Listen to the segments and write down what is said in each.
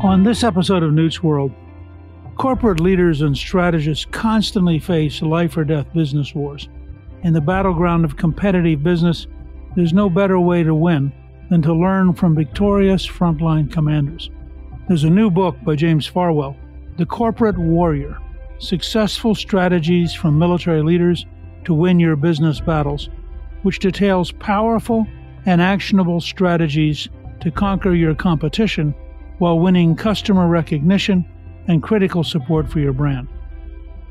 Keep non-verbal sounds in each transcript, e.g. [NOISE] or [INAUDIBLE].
On this episode of Newt's World, corporate leaders and strategists constantly face life or death business wars. In the battleground of competitive business, there's no better way to win than to learn from victorious frontline commanders. There's a new book by James Farwell, The Corporate Warrior Successful Strategies from Military Leaders to Win Your Business Battles, which details powerful and actionable strategies to conquer your competition while winning customer recognition and critical support for your brand.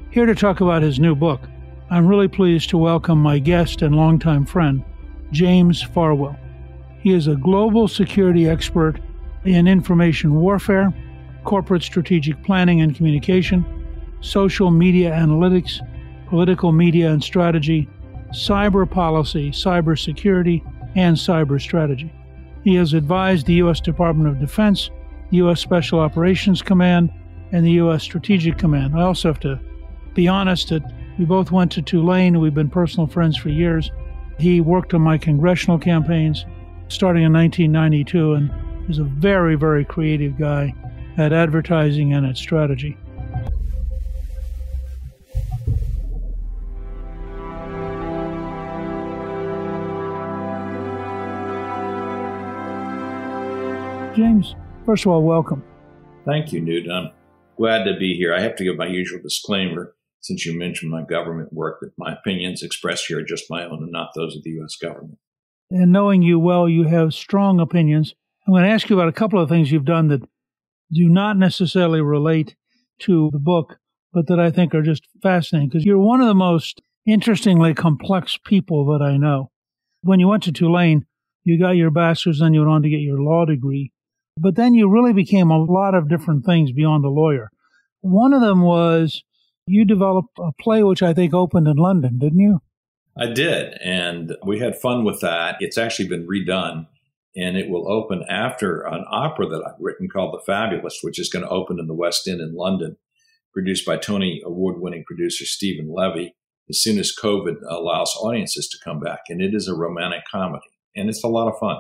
Here to talk about his new book, I'm really pleased to welcome my guest and longtime friend, James Farwell. He is a global security expert in information warfare, corporate strategic planning and communication, social media analytics, political media and strategy, cyber policy, cyber security, and cyber strategy. He has advised the U.S. Department of Defense U.S. Special Operations Command, and the U.S. Strategic Command. I also have to be honest that we both went to Tulane. We've been personal friends for years. He worked on my congressional campaigns starting in 1992 and is a very, very creative guy at advertising and at strategy. James, First of all, welcome. Thank you, Newt. I'm glad to be here. I have to give my usual disclaimer since you mentioned my government work that my opinions expressed here are just my own and not those of the U.S. government. And knowing you well, you have strong opinions. I'm going to ask you about a couple of things you've done that do not necessarily relate to the book, but that I think are just fascinating because you're one of the most interestingly complex people that I know. When you went to Tulane, you got your bachelor's, then you went on to get your law degree. But then you really became a lot of different things beyond a lawyer. One of them was you developed a play which I think opened in London, didn't you? I did. And we had fun with that. It's actually been redone and it will open after an opera that I've written called The Fabulist, which is going to open in the West End in London, produced by Tony Award winning producer Stephen Levy, as soon as COVID allows audiences to come back. And it is a romantic comedy and it's a lot of fun.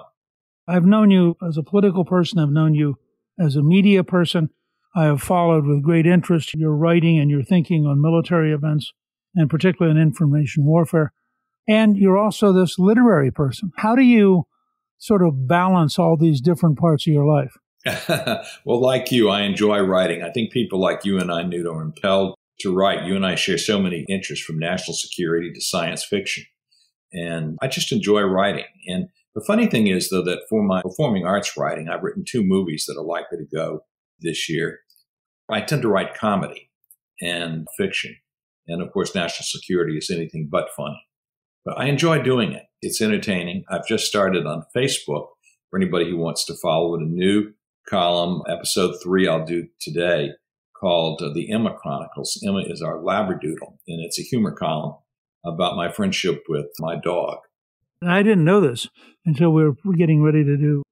I've known you as a political person, I've known you as a media person. I have followed with great interest your writing and your thinking on military events, and particularly on information warfare. And you're also this literary person. How do you sort of balance all these different parts of your life? [LAUGHS] well, like you, I enjoy writing. I think people like you and I, Newt, are impelled to write. You and I share so many interests from national security to science fiction. And I just enjoy writing. And the funny thing is, though, that for my performing arts writing, I've written two movies that are likely to go this year. I tend to write comedy and fiction. And of course, national security is anything but funny. But I enjoy doing it. It's entertaining. I've just started on Facebook for anybody who wants to follow it, a new column, episode three, I'll do today called uh, the Emma Chronicles. Emma is our Labradoodle, and it's a humor column about my friendship with my dog. I didn't know this until we were getting ready to do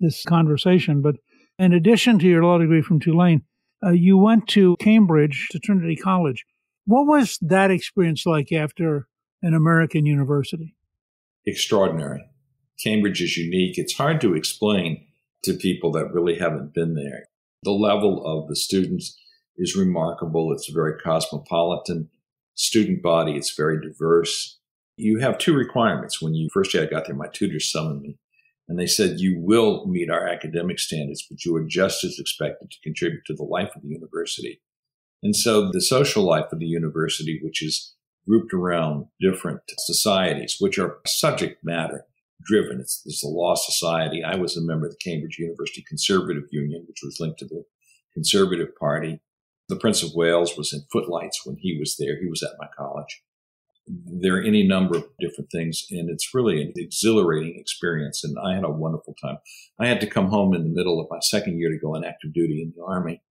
this conversation. But in addition to your law degree from Tulane, uh, you went to Cambridge to Trinity College. What was that experience like after an American university? Extraordinary. Cambridge is unique. It's hard to explain to people that really haven't been there. The level of the students is remarkable. It's a very cosmopolitan student body. It's very diverse. You have two requirements. When you first I got there, my tutors summoned me and they said, you will meet our academic standards, but you are just as expected to contribute to the life of the university. And so the social life of the university, which is grouped around different societies, which are subject matter driven. It's, it's the Law Society. I was a member of the Cambridge University Conservative Union, which was linked to the Conservative Party. The Prince of Wales was in footlights when he was there. He was at my college. There are any number of different things, and it's really an exhilarating experience. And I had a wonderful time. I had to come home in the middle of my second year to go on active duty in the Army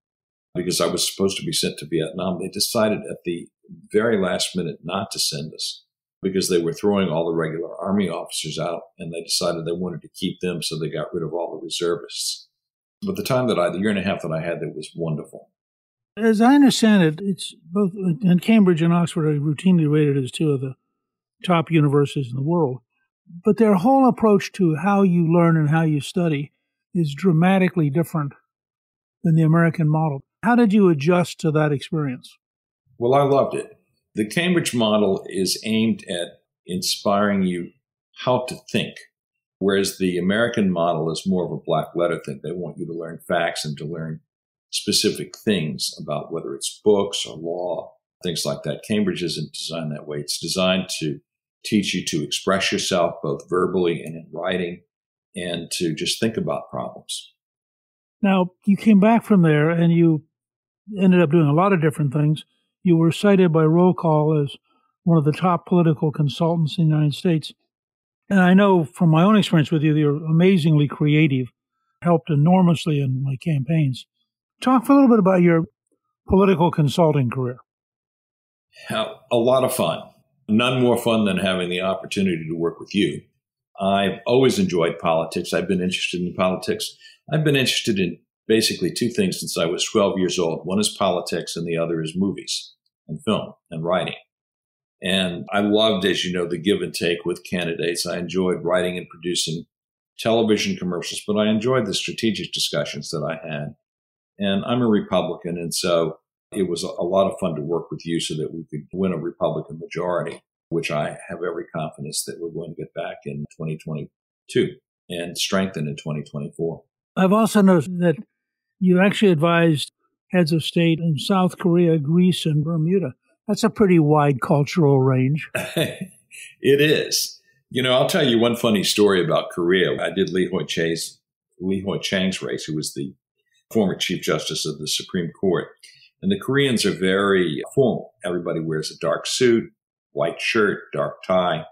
because I was supposed to be sent to Vietnam. They decided at the very last minute not to send us because they were throwing all the regular Army officers out and they decided they wanted to keep them, so they got rid of all the reservists. But the time that I, the year and a half that I had there was wonderful. As I understand it, it's both in Cambridge and Oxford are routinely rated as two of the top universities in the world. But their whole approach to how you learn and how you study is dramatically different than the American model. How did you adjust to that experience? Well, I loved it. The Cambridge model is aimed at inspiring you how to think, whereas the American model is more of a black letter thing. They want you to learn facts and to learn specific things about whether it's books or law, things like that. Cambridge isn't designed that way. It's designed to teach you to express yourself both verbally and in writing and to just think about problems. Now, you came back from there and you ended up doing a lot of different things you were cited by roll call as one of the top political consultants in the United States. And I know from my own experience with you, you're amazingly creative, helped enormously in my campaigns. Talk a little bit about your political consulting career. A lot of fun. None more fun than having the opportunity to work with you. I've always enjoyed politics. I've been interested in politics. I've been interested in basically two things since I was 12 years old. One is politics and the other is movies and film and writing. And I loved, as you know, the give and take with candidates. I enjoyed writing and producing television commercials, but I enjoyed the strategic discussions that I had. And I'm a Republican. And so it was a lot of fun to work with you so that we could win a Republican majority, which I have every confidence that we're going to get back in 2022 and strengthen in 2024. I've also noticed that you actually advised heads of state in South Korea, Greece, and Bermuda. That's a pretty wide cultural range. [LAUGHS] it is. You know, I'll tell you one funny story about Korea. I did Lee Lee Ho-Chang's race, who was the former Chief Justice of the Supreme Court. And the Koreans are very formal. Everybody wears a dark suit, white shirt, dark tie.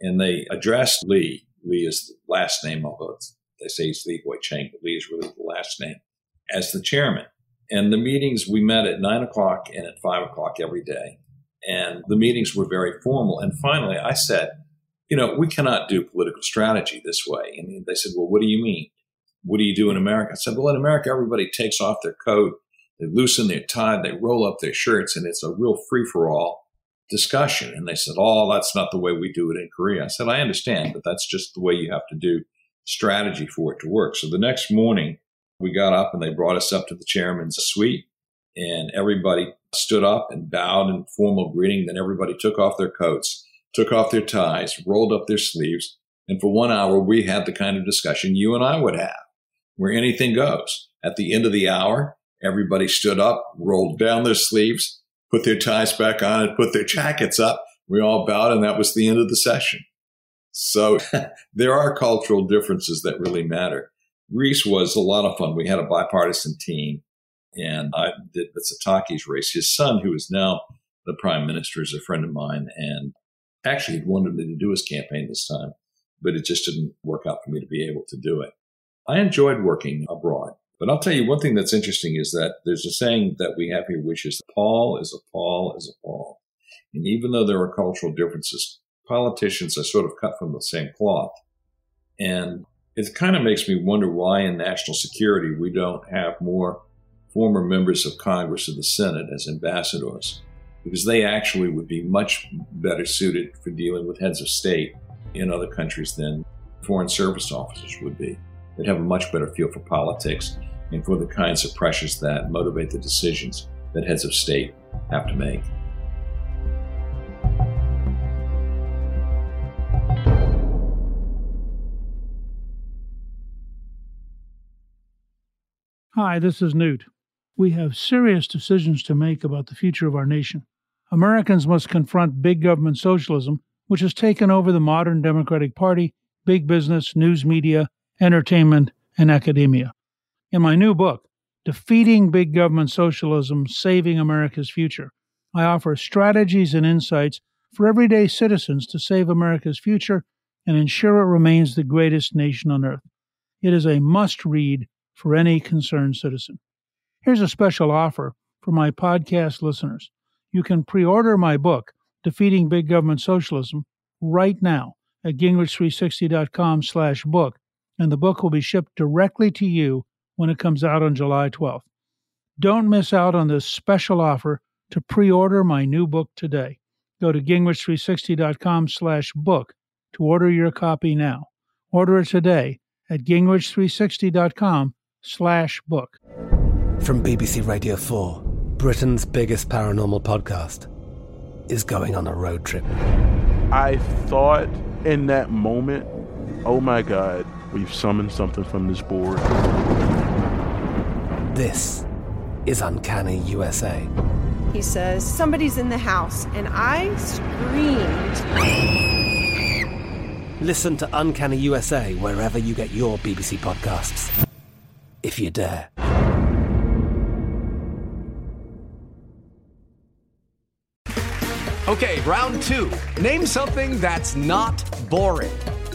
And they addressed Lee. Lee is the last name, although they say it's Lee Ho-Chang, but Lee is really the last name, as the chairman. And the meetings, we met at nine o'clock and at five o'clock every day. And the meetings were very formal. And finally, I said, you know, we cannot do political strategy this way. And they said, well, what do you mean? What do you do in America? I said, well, in America, everybody takes off their coat, they loosen their tie, they roll up their shirts, and it's a real free for all discussion. And they said, oh, that's not the way we do it in Korea. I said, I understand, but that's just the way you have to do strategy for it to work. So the next morning, we got up and they brought us up to the chairman's suite and everybody stood up and bowed in formal greeting. Then everybody took off their coats, took off their ties, rolled up their sleeves. And for one hour, we had the kind of discussion you and I would have where anything goes. At the end of the hour, everybody stood up, rolled down their sleeves, put their ties back on and put their [LAUGHS] jackets up. We all bowed, and that was the end of the session. So [LAUGHS] there are cultural differences that really matter. Greece was a lot of fun. We had a bipartisan team, and I did the Mitsotakis race. His son, who is now the prime minister, is a friend of mine, and actually he wanted me to do his campaign this time, but it just didn't work out for me to be able to do it. I enjoyed working abroad. But I'll tell you one thing that's interesting is that there's a saying that we have here, which is pol is a pol is a pol. And even though there are cultural differences, politicians are sort of cut from the same cloth. And it kind of makes me wonder why in national security we don't have more former members of Congress or the Senate as ambassadors, because they actually would be much better suited for dealing with heads of state in other countries than foreign service officers would be. They'd have a much better feel for politics and for the kinds of pressures that motivate the decisions that heads of state have to make. Hi, this is Newt. We have serious decisions to make about the future of our nation. Americans must confront big government socialism, which has taken over the modern Democratic Party, big business, news media, entertainment, and academia. In my new book, Defeating Big Government Socialism Saving America's Future, I offer strategies and insights for everyday citizens to save America's future and ensure it remains the greatest nation on earth. It is a must read for any concerned citizen. Here's a special offer for my podcast listeners. You can pre order my book, Defeating Big Government Socialism, right now at gingrich360.com slash book, and the book will be shipped directly to you when it comes out on July 12th. Don't miss out on this special offer to pre-order my new book today. Go to gingrich360.com slash book to order your copy now. Order it today at gingrich360.com slash book. From BBC Radio 4, Britain's biggest paranormal podcast is going on a road trip. I thought in that moment, oh my God, we've summoned something from this board. This is Uncanny USA. He says, Somebody's in the house, and I screamed. Listen to Uncanny USA wherever you get your BBC podcasts, if you dare. Okay, round two. Name something that's not boring.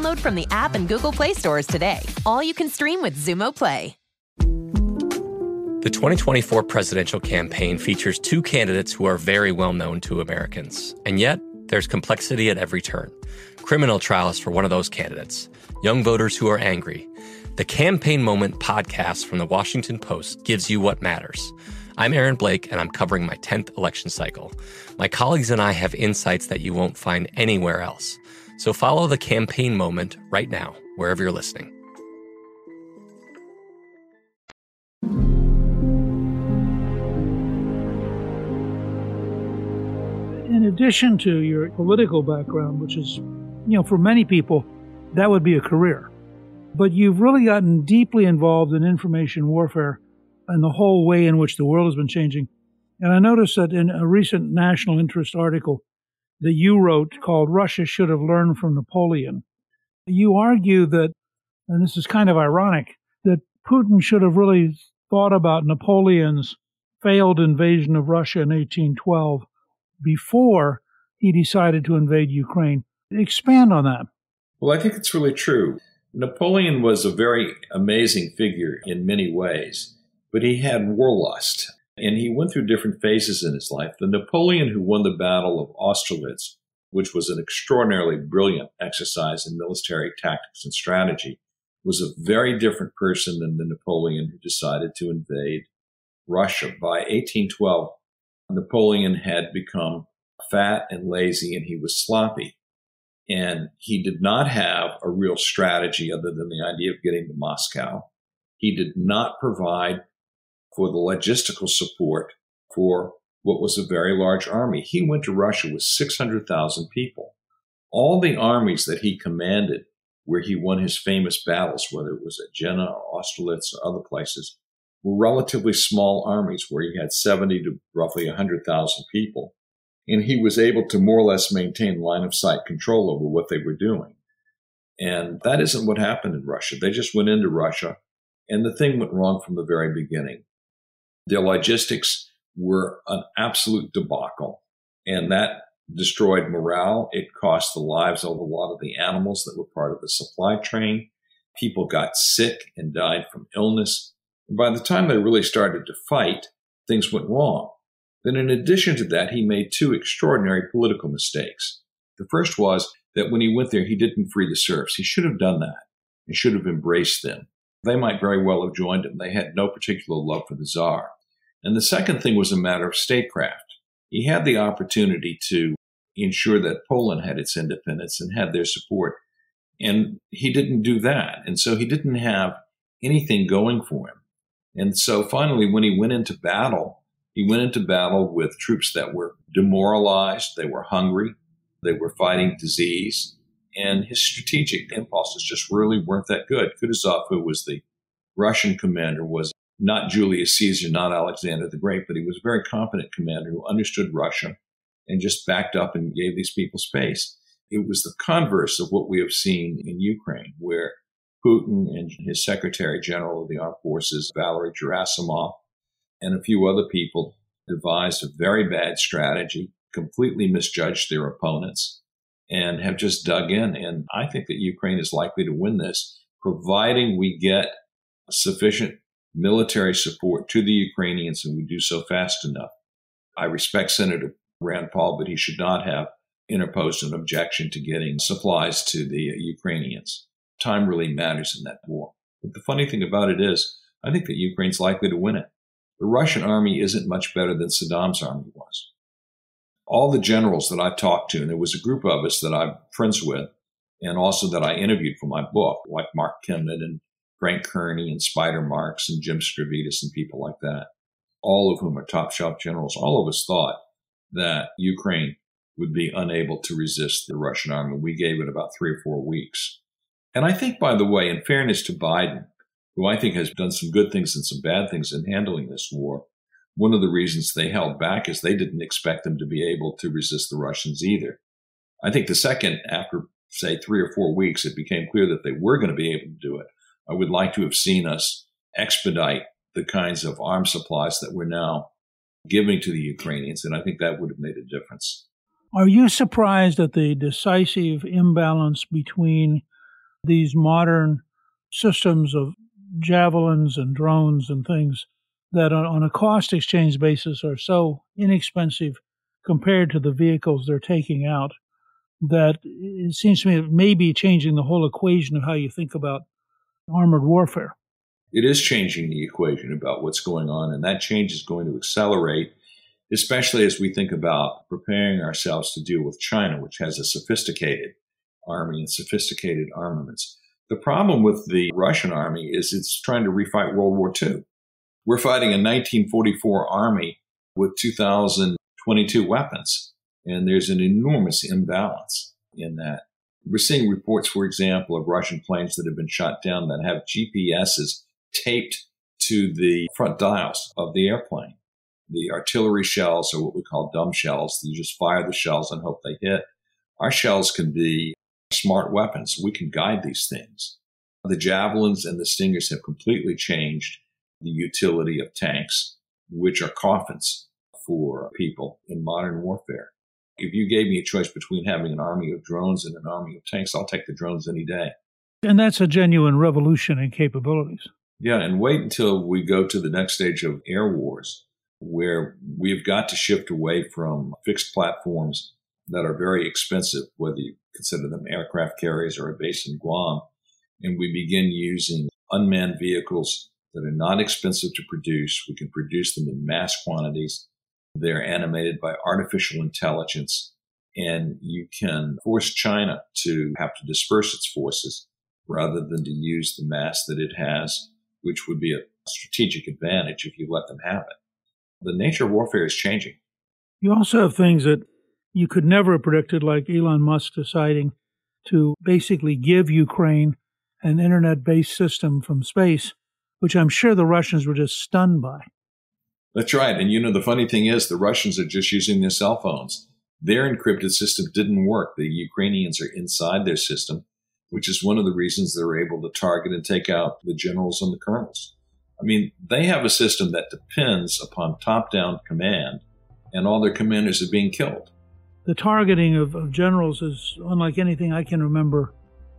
from the app and Google Play stores today. All you can stream with Xumo Play. The 2024 presidential campaign features two candidates who are very well known to Americans. And yet, there's complexity at every turn. Criminal trials for one of those candidates, young voters who are angry. The Campaign Moment podcast from the Washington Post gives you what matters. I'm Aaron Blake, and I'm covering my 10th election cycle. My colleagues and I have insights that you won't find anywhere else. So follow the campaign moment right now, wherever you're listening. In addition to your political background, which is, you know, for many people, that would be a career. But you've really gotten deeply involved in information warfare and the whole way in which the world has been changing. And I noticed that in a recent national interest article that you wrote called Russia Should Have Learned from Napoleon, you argue that, and this is kind of ironic, that Putin should have really thought about Napoleon's failed invasion of Russia in 1812 before he decided to invade Ukraine. Expand on that. Well, I think it's really true. Napoleon was a very amazing figure in many ways, but he had warlust. And he went through different phases in his life. The Napoleon who won the Battle of Austerlitz, which was an extraordinarily brilliant exercise in military tactics and strategy, was a very different person than the Napoleon who decided to invade Russia. By 1812, Napoleon had become fat and lazy and he was sloppy. And he did not have a real strategy other than the idea of getting to Moscow. He did not provide for the logistical support for what was a very large army. He went to Russia with 600,000 people. All the armies that he commanded, where he won his famous battles, whether it was at Jena or Austerlitz or other places, were relatively small armies where he had 70 to roughly 100,000 people. And he was able to more or less maintain line of sight control over what they were doing. And that isn't what happened in Russia. They just went into Russia and the thing went wrong from the very beginning. Their logistics were an absolute debacle, and that destroyed morale. It cost the lives of a lot of the animals that were part of the supply train. People got sick and died from illness. And by the time they really started to fight, things went wrong. Then, in addition to that, he made two extraordinary political mistakes. The first was that when he went there, he didn't free the serfs. He should have done that. He should have embraced them. They might very well have joined him. They had no particular love for the czar. And the second thing was a matter of statecraft. He had the opportunity to ensure that Poland had its independence and had their support. And he didn't do that. And so he didn't have anything going for him. And so finally, when he went into battle, he went into battle with troops that were demoralized, they were hungry, they were fighting disease, and his strategic impulses just really weren't that good. Kutuzov, who was the Russian commander, was not Julius Caesar, not Alexander the Great, but he was a very competent commander who understood Russia and just backed up and gave these people space. It was the converse of what we have seen in Ukraine, where Putin and his Secretary General of the Armed Forces, Valery Gerasimov, and a few other people devised a very bad strategy, completely misjudged their opponents, and have just dug in. And I think that Ukraine is likely to win this, providing we get sufficient military support to the Ukrainians and we do so fast enough. I respect Senator Rand Paul, but he should not have interposed an objection to getting supplies to the Ukrainians. Time really matters in that war. But the funny thing about it is, I think that Ukraine's likely to win it. The Russian army isn't much better than Saddam's army was. All the generals that I've talked to, and there was a group of us that I'm friends with, and also that I interviewed for my book, like Mark Kimmitt and Frank Kearney and Spider Marks and Jim Stavridis and people like that, all of whom are top shelf generals. All of us thought that Ukraine would be unable to resist the Russian army. We gave it about three or four weeks. And I think, by the way, in fairness to Biden, who I think has done some good things and some bad things in handling this war, one of the reasons they held back is they didn't expect them to be able to resist the Russians either. I think the second, after say three or four weeks, it became clear that they were going to be able to do it. I would like to have seen us expedite the kinds of arms supplies that we're now giving to the Ukrainians, and I think that would have made a difference. Are you surprised at the decisive imbalance between these modern systems of javelins and drones and things that, on a cost exchange basis, are so inexpensive compared to the vehicles they're taking out that it seems to me it may be changing the whole equation of how you think about armored warfare. It is changing the equation about what's going on, and that change is going to accelerate, especially as we think about preparing ourselves to deal with China, which has a sophisticated army and sophisticated armaments. The problem with the Russian army is it's trying to refight World War II. We're fighting a 1944 army with 2022 weapons, and there's an enormous imbalance in that. We're seeing reports, for example, of Russian planes that have been shot down that have GPSs taped to the front dials of the airplane. The artillery shells are what we call dumb shells. You just fire the shells and hope they hit. Our shells can be smart weapons. We can guide these things. The javelins and the stingers have completely changed the utility of tanks, which are coffins for people in modern warfare if you gave me a choice between having an army of drones and an army of tanks, I'll take the drones any day. And that's a genuine revolution in capabilities. Yeah, and wait until we go to the next stage of air wars, where we've got to shift away from fixed platforms that are very expensive, whether you consider them aircraft carriers or a base in Guam, and we begin using unmanned vehicles that are not expensive to produce. We can produce them in mass quantities. They're animated by artificial intelligence, and you can force China to have to disperse its forces rather than to use the mass that it has, which would be a strategic advantage if you let them have it. The nature of warfare is changing. You also have things that you could never have predicted, like Elon Musk deciding to basically give Ukraine an internet based system from space, which I'm sure the Russians were just stunned by. That's right. And you know, the funny thing is, the Russians are just using their cell phones. Their encrypted system didn't work. The Ukrainians are inside their system, which is one of the reasons they're able to target and take out the generals and the colonels. I mean, they have a system that depends upon top down command, and all their commanders are being killed. The targeting of, of generals is unlike anything I can remember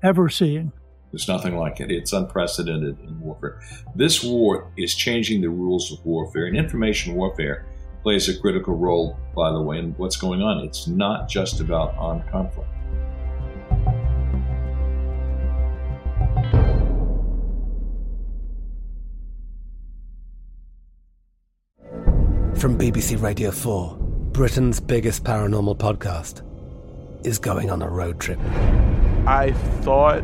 ever seeing. There's nothing like it. It's unprecedented in warfare. This war is changing the rules of warfare, and information warfare plays a critical role, by the way, in what's going on. It's not just about armed conflict. From BBC Radio 4, Britain's biggest paranormal podcast is going on a road trip. I thought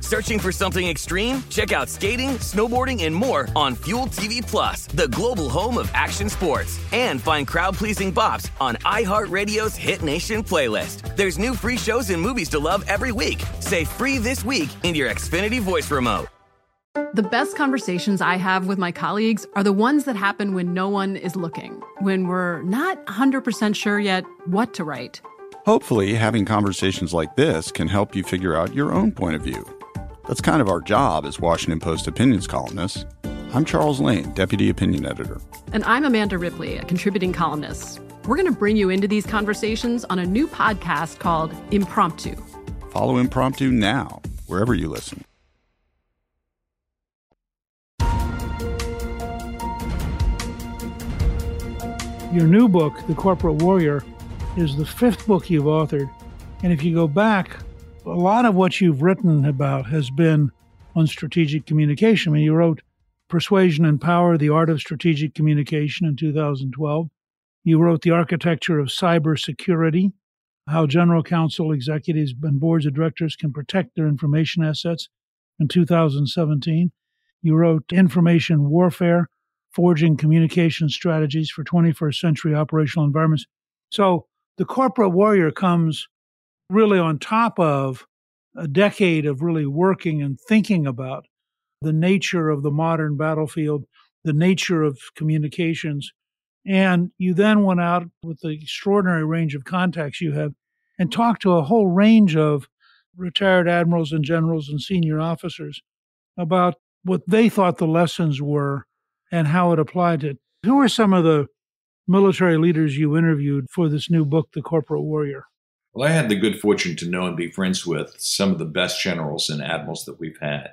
Searching for something extreme? Check out skating, snowboarding, and more on Fuel TV Plus, the global home of action sports. And find crowd-pleasing bops on iHeartRadio's Hit Nation playlist. There's new free shows and movies to love every week. Say free this week in your Xfinity voice remote. The best conversations I have with my colleagues are the ones that happen when no one is looking, when we're not 100% sure yet what to write. Hopefully, having conversations like this can help you figure out your own point of view. That's kind of our job as Washington Post opinions columnists. I'm Charles Lane, Deputy Opinion Editor. And I'm Amanda Ripley, a contributing columnist. We're going to bring you into these conversations on a new podcast called Impromptu. Follow Impromptu now, wherever you listen. Your new book, The Corporate Warrior, is the fifth book you've authored. And if you go back, a lot of what you've written about has been on strategic communication. I mean, you wrote Persuasion and Power, The Art of Strategic Communication in 2012. You wrote The Architecture of Cybersecurity, How General Counsel, Executives, and Boards of Directors Can Protect Their Information Assets in 2017. You wrote Information Warfare, forging communication strategies for 21st century operational environments. So the corporate warrior comes really on top of a decade of really working and thinking about the nature of the modern battlefield, the nature of communications. And you then went out with the extraordinary range of contacts you have and talked to a whole range of retired admirals and generals and senior officers about what they thought the lessons were and how it applied to. Who are some of the military leaders you interviewed for this new book, The Corporate Warrior? Well, I had the good fortune to know and be friends with some of the best generals and admirals that we've had.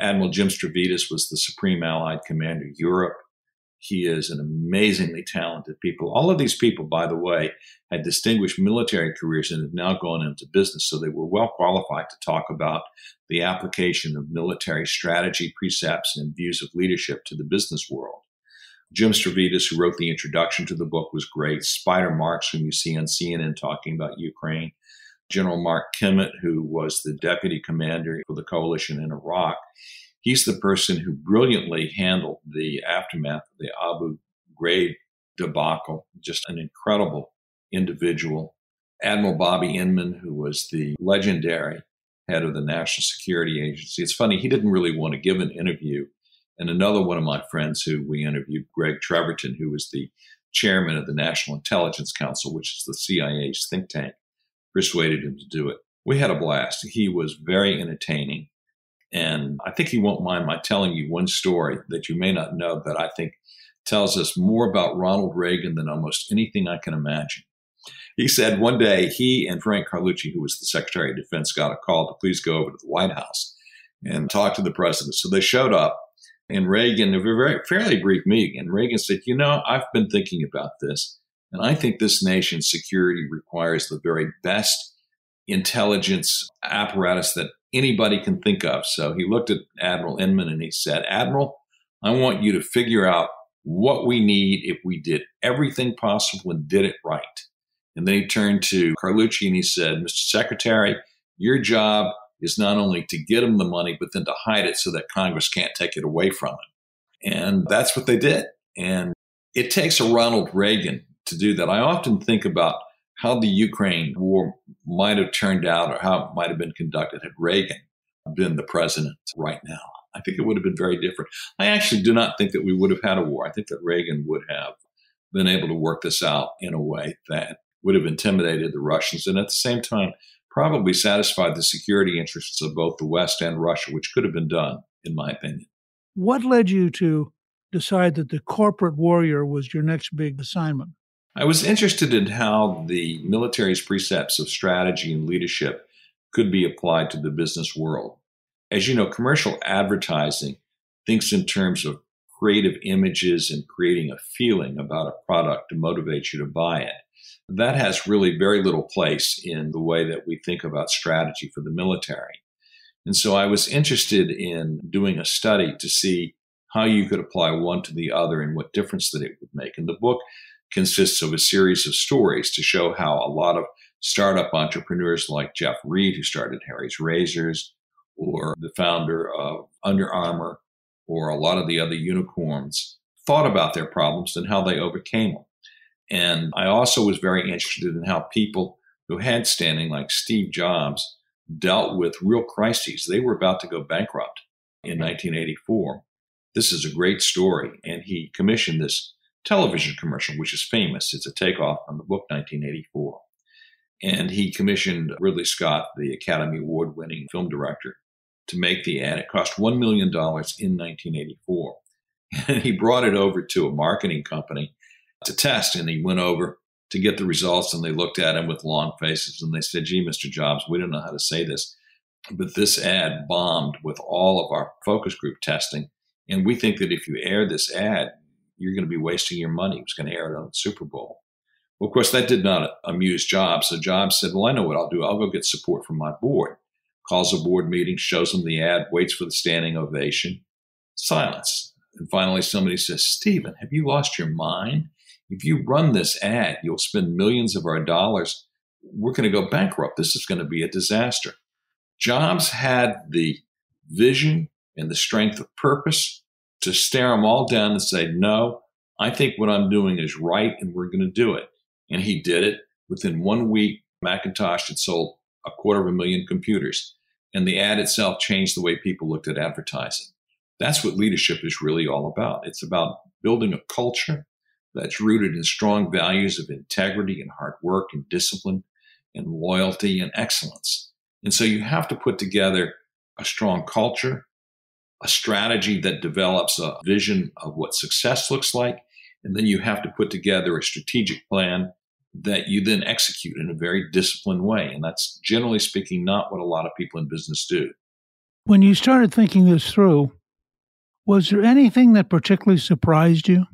Admiral Jim Stavridis was the Supreme Allied Commander Europe. He is an amazingly talented people. All of these people, by the way, had distinguished military careers and have now gone into business, so they were well qualified to talk about the application of military strategy, precepts, and views of leadership to the business world. Jim Stavridis, who wrote the introduction to the book, was great. Spider Marks, whom you see on CNN talking about Ukraine. General Mark Kimmitt, who was the deputy commander for the coalition in Iraq. He's the person who brilliantly handled the aftermath of the Abu Ghraib debacle. Just an incredible individual. Admiral Bobby Inman, who was the legendary head of the National Security Agency. It's funny, he didn't really want to give an interview and another one of my friends who we interviewed, Greg Treverton, who was the chairman of the National Intelligence Council, which is the CIA's think tank, persuaded him to do it. We had a blast. He was very entertaining. And I think he won't mind my telling you one story that you may not know that I think tells us more about Ronald Reagan than almost anything I can imagine. He said one day he and Frank Carlucci, who was the Secretary of Defense, got a call to please go over to the White House and talk to the president. So they showed up and Reagan, a very fairly brief meeting, and Reagan said, "You know, I've been thinking about this, and I think this nation's security requires the very best intelligence apparatus that anybody can think of." So he looked at Admiral Inman and he said, "Admiral, I want you to figure out what we need if we did everything possible and did it right." And then he turned to Carlucci and he said, "Mr. Secretary, your job is not only to get them the money, but then to hide it so that Congress can't take it away from them. And that's what they did. And it takes a Ronald Reagan to do that. I often think about how the Ukraine war might have turned out or how it might have been conducted had Reagan been the president right now. I think it would have been very different. I actually do not think that we would have had a war. I think that Reagan would have been able to work this out in a way that would have intimidated the Russians and at the same time probably satisfied the security interests of both the West and Russia, which could have been done, in my opinion. What led you to decide that the corporate warrior was your next big assignment? I was interested in how the military's precepts of strategy and leadership could be applied to the business world. As you know, commercial advertising thinks in terms of creative images and creating a feeling about a product to motivate you to buy it that has really very little place in the way that we think about strategy for the military. And so I was interested in doing a study to see how you could apply one to the other and what difference that it would make. And the book consists of a series of stories to show how a lot of startup entrepreneurs like Jeff Reed, who started Harry's Razors, or the founder of Under Armour, or a lot of the other unicorns, thought about their problems and how they overcame them. And I also was very interested in how people who had standing, like Steve Jobs, dealt with real crises. They were about to go bankrupt in 1984. This is a great story. And he commissioned this television commercial, which is famous. It's a takeoff on the book 1984. And he commissioned Ridley Scott, the Academy Award winning film director, to make the ad. It cost $1 million in 1984. [LAUGHS] And he brought it over to a marketing company to test. And he went over to get the results and they looked at him with long faces and they said, gee, Mr. Jobs, we don't know how to say this, but this ad bombed with all of our focus group testing. And we think that if you air this ad, you're going to be wasting your money. He was going to air it on the Super Bowl. Well, of course, that did not amuse Jobs. So Jobs said, well, I know what I'll do. I'll go get support from my board. Calls a board meeting, shows them the ad, waits for the standing ovation. Silence. And finally, somebody says, Stephen, have you lost your mind? If you run this ad, you'll spend millions of our dollars. We're going to go bankrupt. This is going to be a disaster. Jobs had the vision and the strength of purpose to stare them all down and say, no, I think what I'm doing is right and we're going to do it. And he did it. Within one week, Macintosh had sold a quarter of a million computers. And the ad itself changed the way people looked at advertising. That's what leadership is really all about. It's about building a culture that's rooted in strong values of integrity and hard work and discipline and loyalty and excellence. And so you have to put together a strong culture, a strategy that develops a vision of what success looks like, and then you have to put together a strategic plan that you then execute in a very disciplined way. And that's generally speaking not what a lot of people in business do. When you started thinking this through, was there anything that particularly surprised you?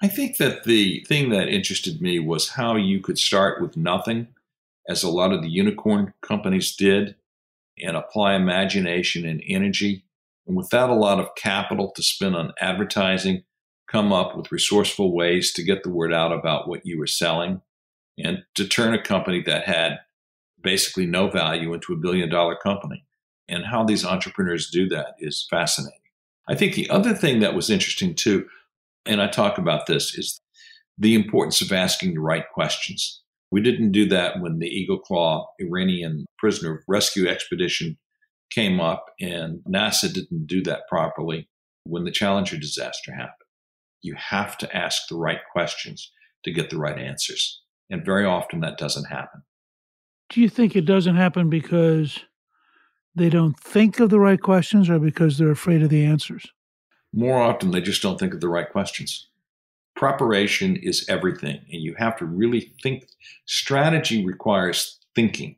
I think that the thing that interested me was how you could start with nothing, as a lot of the unicorn companies did, and apply imagination and energy. And without a lot of capital to spend on advertising, come up with resourceful ways to get the word out about what you were selling and to turn a company that had basically no value into a billion dollar company. And how these entrepreneurs do that is fascinating. I think the other thing that was interesting too, and I talk about this, is the importance of asking the right questions. We didn't do that when the Eagle Claw Iranian prisoner rescue expedition came up, and NASA didn't do that properly when the Challenger disaster happened. You have to ask the right questions to get the right answers. And very often that doesn't happen. Do you think it doesn't happen because they don't think of the right questions or because they're afraid of the answers? More often, they just don't think of the right questions. Preparation is everything, and you have to really think. Strategy requires thinking.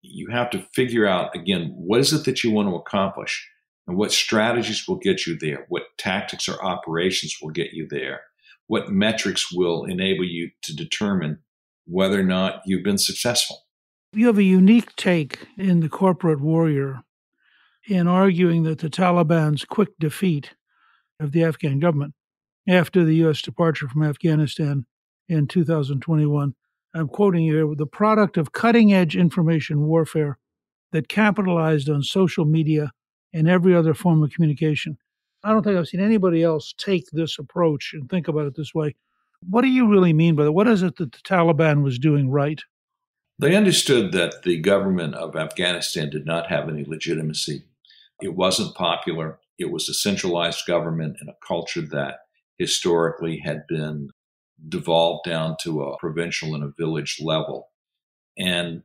You have to figure out, again, what is it that you want to accomplish and what strategies will get you there, what tactics or operations will get you there, what metrics will enable you to determine whether or not you've been successful. You have a unique take in The Corporate Warrior in arguing that the Taliban's quick defeat of the Afghan government after the U.S. departure from Afghanistan in 2021. I'm quoting here the product of cutting edge information warfare that capitalized on social media and every other form of communication. I don't think I've seen anybody else take this approach and think about it this way. What do you really mean by that? What is it that the Taliban was doing right? They understood that the government of Afghanistan did not have any legitimacy. It wasn't popular. It was a centralized government and a culture that historically had been devolved down to a provincial and a village level. And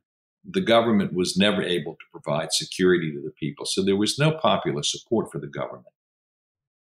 the government was never able to provide security to the people. So there was no popular support for the government.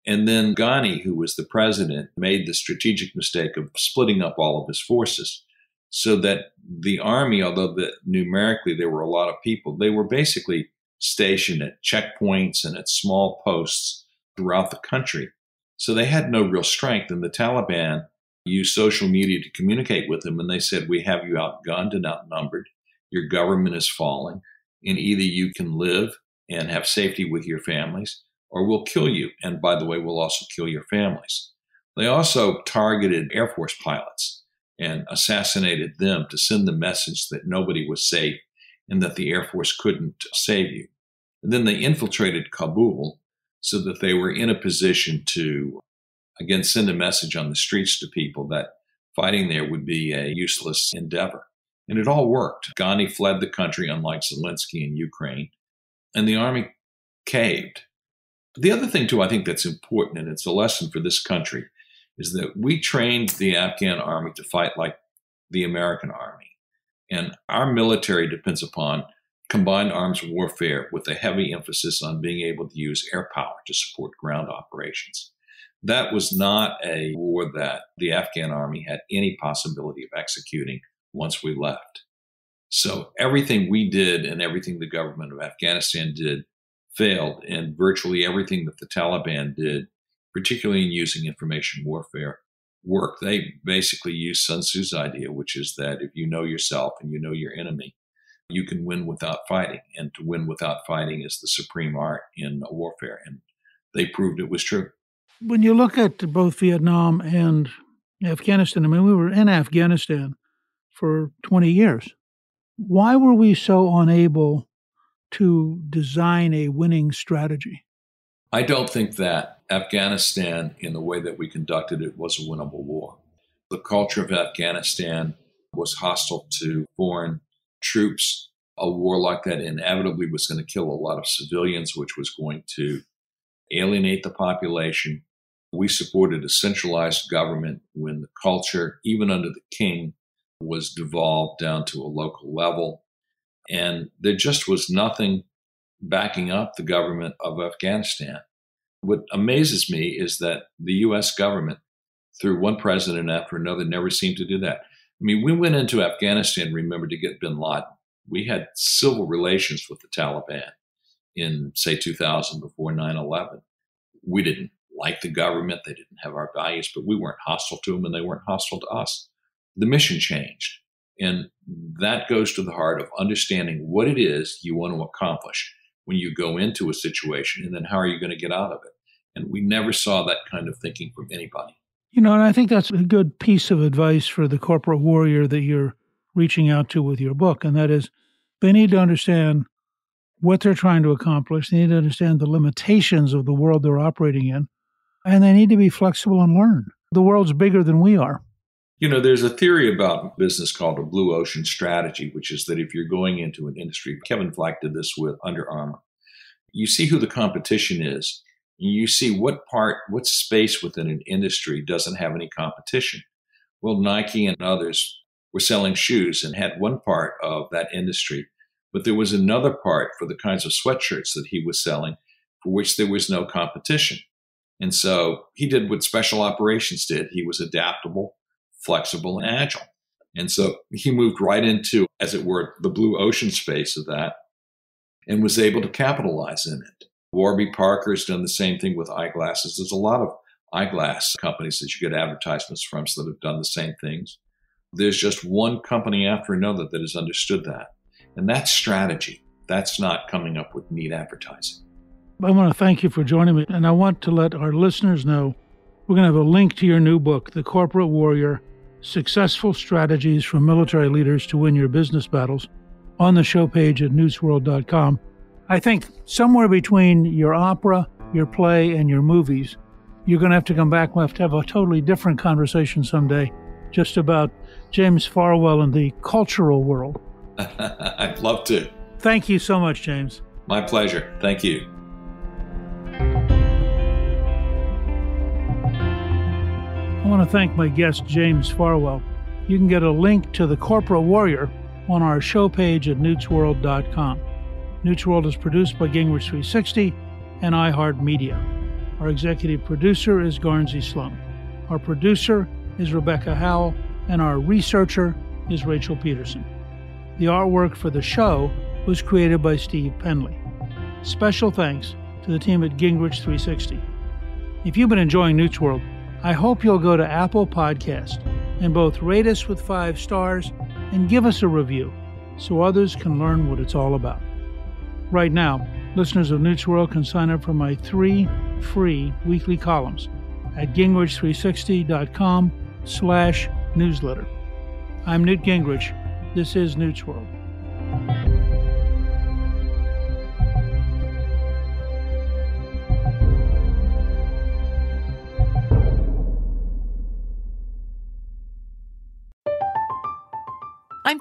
And then Ghani, who was the president, made the strategic mistake of splitting up all of his forces so that the army, although the, numerically there were a lot of people, they were basically stationed at checkpoints and at small posts throughout the country. So they had no real strength. And the Taliban used social media to communicate with them. And they said, We have you outgunned and outnumbered. Your government is falling. And either you can live and have safety with your families, or we'll kill you. And by the way, we'll also kill your families. They also targeted Air Force pilots and assassinated them to send the message that nobody was safe and that the Air Force couldn't save you. And then they infiltrated Kabul so that they were in a position to, again, send a message on the streets to people that fighting there would be a useless endeavor. And it all worked. Ghani fled the country, unlike Zelensky in Ukraine, and the army caved. The other thing, too, I think that's important, and it's a lesson for this country, is that we trained the Afghan army to fight like the American army. And our military depends upon combined arms warfare with a heavy emphasis on being able to use air power to support ground operations. That was not a war that the Afghan army had any possibility of executing once we left. So everything we did and everything the government of Afghanistan did failed, and virtually everything that the Taliban did, particularly in using information warfare, worked. They basically used Sun Tzu's idea, which is that if you know yourself and you know your enemy, you can win without fighting. And to win without fighting is the supreme art in warfare. And they proved it was true. When you look at both Vietnam and Afghanistan, I mean, we were in Afghanistan for 20 years. Why were we so unable to design a winning strategy? I don't think that Afghanistan, in the way that we conducted it, was a winnable war. The culture of Afghanistan was hostile to foreign troops. A war like that inevitably was going to kill a lot of civilians, which was going to alienate the population. We supported a centralized government when the culture, even under the king, was devolved down to a local level. And there just was nothing backing up the government of Afghanistan. What amazes me is that the US government, through one president after another, never seemed to do that. I mean, we went into Afghanistan, remember, to get bin Laden. We had civil relations with the Taliban in, say, 2000 before 9 11. We didn't like the government, they didn't have our values, but we weren't hostile to them and they weren't hostile to us. The mission changed. And that goes to the heart of understanding what it is you want to accomplish when you go into a situation and then how are you going to get out of it. And we never saw that kind of thinking from anybody. You know, and I think that's a good piece of advice for the corporate warrior that you're reaching out to with your book. And that is they need to understand what they're trying to accomplish. They need to understand the limitations of the world they're operating in. And they need to be flexible and learn. The world's bigger than we are. You know, there's a theory about business called a blue ocean strategy, which is that if you're going into an industry, Kevin Plank did this with Under Armour, you see who the competition is, you see what part, what space within an industry doesn't have any competition. Well, Nike and others were selling shoes and had one part of that industry, but there was another part for the kinds of sweatshirts that he was selling for which there was no competition. And so he did what special operations did. He was adaptable flexible and agile. And so he moved right into, as it were, the blue ocean space of that and was able to capitalize in it. Warby Parker has done the same thing with eyeglasses. There's a lot of eyeglass companies that you get advertisements from that have done the same things. There's just one company after another that has understood that. And that's strategy. That's not coming up with neat advertising. I want to thank you for joining me. And I want to let our listeners know we're going to have a link to your new book, The Corporate Warrior Successful Strategies from Military Leaders to Win Your Business Battles, on the show page at newtsworld.com. I think somewhere between your opera, your play, and your movies, you're going to have to come back. We'll have to have a totally different conversation someday just about James Farwell and the cultural world. [LAUGHS] I'd love to. Thank you so much, James. My pleasure. Thank you. I want to thank my guest, James Farwell. You can get a link to The Corporate Warrior on our show page at newtsworld.com. Newt's World is produced by Gingrich 360 and iHeartMedia. Our executive producer is Garnsey Sloan. Our producer is Rebecca Howell, and our researcher is Rachel Peterson. The artwork for the show was created by Steve Penley. Special thanks to the team at Gingrich 360. If you've been enjoying Newt's World, I hope you'll go to Apple Podcast and both rate us with five stars and give us a review so others can learn what it's all about. Right now, listeners of Newt's World can sign up for my three free weekly columns at gingrich360.com slash newsletter. I'm Newt Gingrich. This is Newt's World.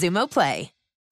Xumo Play.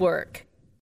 work.